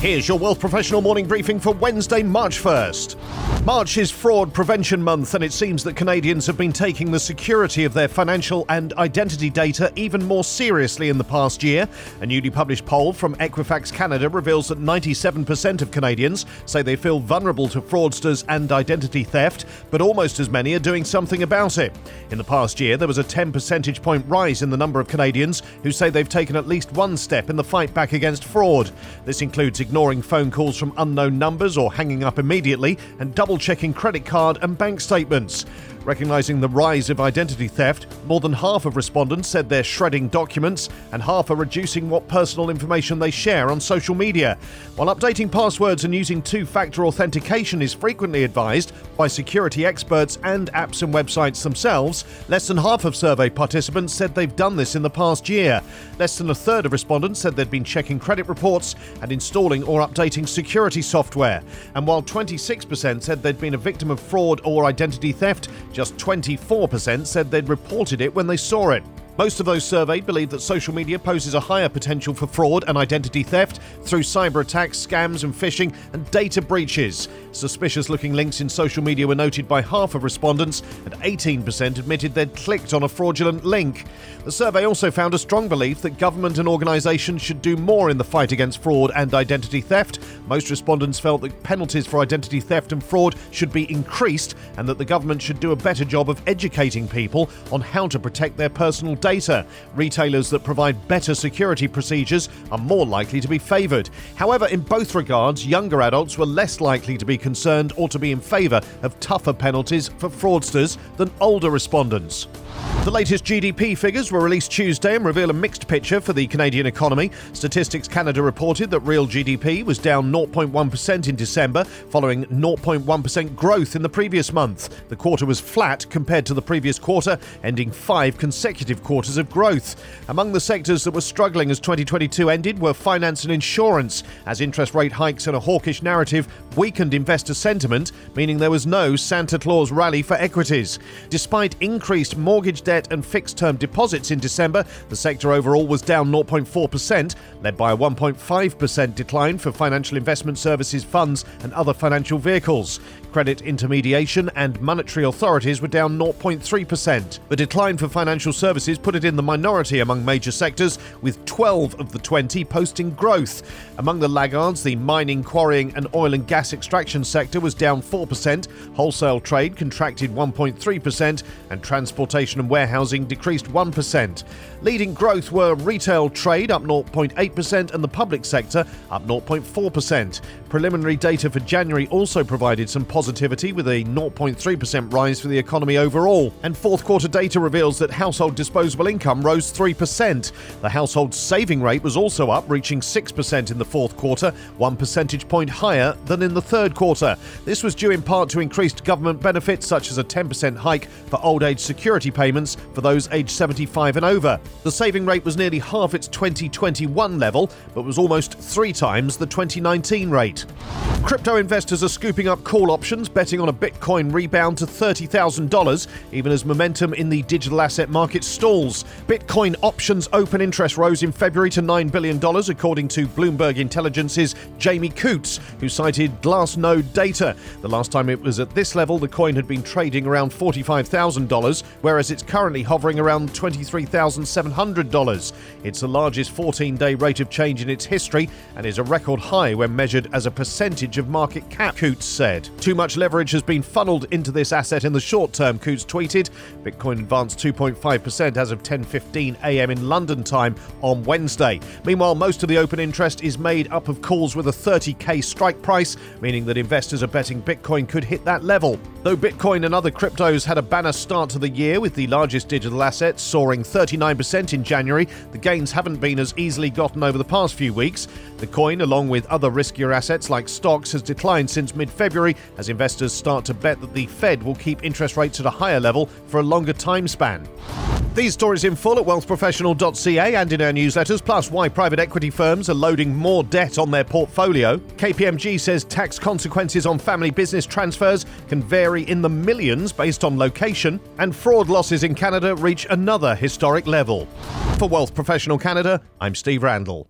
Here's your Wealth Professional morning briefing for Wednesday, March 1st. March is Fraud Prevention Month, and it seems that Canadians have been taking the security of their financial and identity data even more seriously in the past year. A newly published poll from Equifax Canada reveals that 97% of Canadians say they feel vulnerable to fraudsters and identity theft, but almost as many are doing something about it. In the past year, there was a 10 percentage point rise in the number of Canadians who say they've taken at least one step in the fight back against fraud. This includes ignoring phone calls from unknown numbers or hanging up immediately, and double checking credit card and bank statements. Recognizing the rise of identity theft, more than half of respondents said they're shredding documents, and half are reducing what personal information they share on social media. While updating passwords and using two factor authentication is frequently advised by security experts and apps and websites themselves, less than half of survey participants said they've done this in the past year. Less than a third of respondents said they'd been checking credit reports and installing or updating security software. And while 26% said they'd been a victim of fraud or identity theft, just 24% said they'd reported it when they saw it. Most of those surveyed believe that social media poses a higher potential for fraud and identity theft through cyber attacks, scams, and phishing, and data breaches. Suspicious looking links in social media were noted by half of respondents, and 18% admitted they'd clicked on a fraudulent link. The survey also found a strong belief that government and organisations should do more in the fight against fraud and identity theft. Most respondents felt that penalties for identity theft and fraud should be increased, and that the government should do a better job of educating people on how to protect their personal data data. Retailers that provide better security procedures are more likely to be favoured. However, in both regards, younger adults were less likely to be concerned or to be in favour of tougher penalties for fraudsters than older respondents. The latest GDP figures were released Tuesday and reveal a mixed picture for the Canadian economy. Statistics Canada reported that real GDP was down 0.1% in December, following 0.1% growth in the previous month. The quarter was flat compared to the previous quarter, ending five consecutive quarters of growth. Among the sectors that were struggling as 2022 ended were finance and insurance, as interest rate hikes and a hawkish narrative weakened investor sentiment, meaning there was no Santa Claus rally for equities. Despite increased mortgage debt and fixed term deposits in December, the sector overall was down 0.4%, led by a 1.5% decline for financial investment services funds and other financial vehicles. Credit intermediation and monetary authorities were down 0.3%. The decline for financial services put it in the minority among major sectors, with 12 of the 20 posting growth. Among the laggards, the mining, quarrying, and oil and gas extraction sector was down 4%, wholesale trade contracted 1.3%, and transportation and decreased 1%. Leading growth were retail trade up 0.8% and the public sector up 0.4%. Preliminary data for January also provided some positivity with a 0.3% rise for the economy overall. And fourth quarter data reveals that household disposable income rose 3%. The household saving rate was also up, reaching 6% in the fourth quarter, one percentage point higher than in the third quarter. This was due in part to increased government benefits such as a 10% hike for old age security payments for those aged 75 and over. The saving rate was nearly half its 2021 level, but was almost three times the 2019 rate. Crypto investors are scooping up call options, betting on a Bitcoin rebound to $30,000, even as momentum in the digital asset market stalls. Bitcoin options open interest rose in February to $9 billion, according to Bloomberg Intelligence's Jamie Coutts, who cited Glassnode data. The last time it was at this level, the coin had been trading around $45,000, whereas it's currently hovering around $23,700. It's the largest 14 day rate of change in its history and is a record high when measured as a percentage of market cap, Coutts said. Too much leverage has been funneled into this asset in the short term, Coutts tweeted. Bitcoin advanced 2.5% as of 10:15 a.m. in London time on Wednesday. Meanwhile, most of the open interest is made up of calls with a 30k strike price, meaning that investors are betting Bitcoin could hit that level. Though Bitcoin and other cryptos had a banner start to the year with the largest digital assets soaring 39% in January, the gains haven't been as easily gotten over the past few weeks. The coin, along with other riskier assets like stocks, has declined since mid February as investors start to bet that the Fed will keep interest rates at a higher level for a longer time span. These stories in full at wealthprofessional.ca and in our newsletters, plus why private equity firms are loading more debt on their portfolio. KPMG says tax consequences on family business transfers can vary in the millions based on location, and fraud losses in Canada reach another historic level. For Wealth Professional Canada, I'm Steve Randall.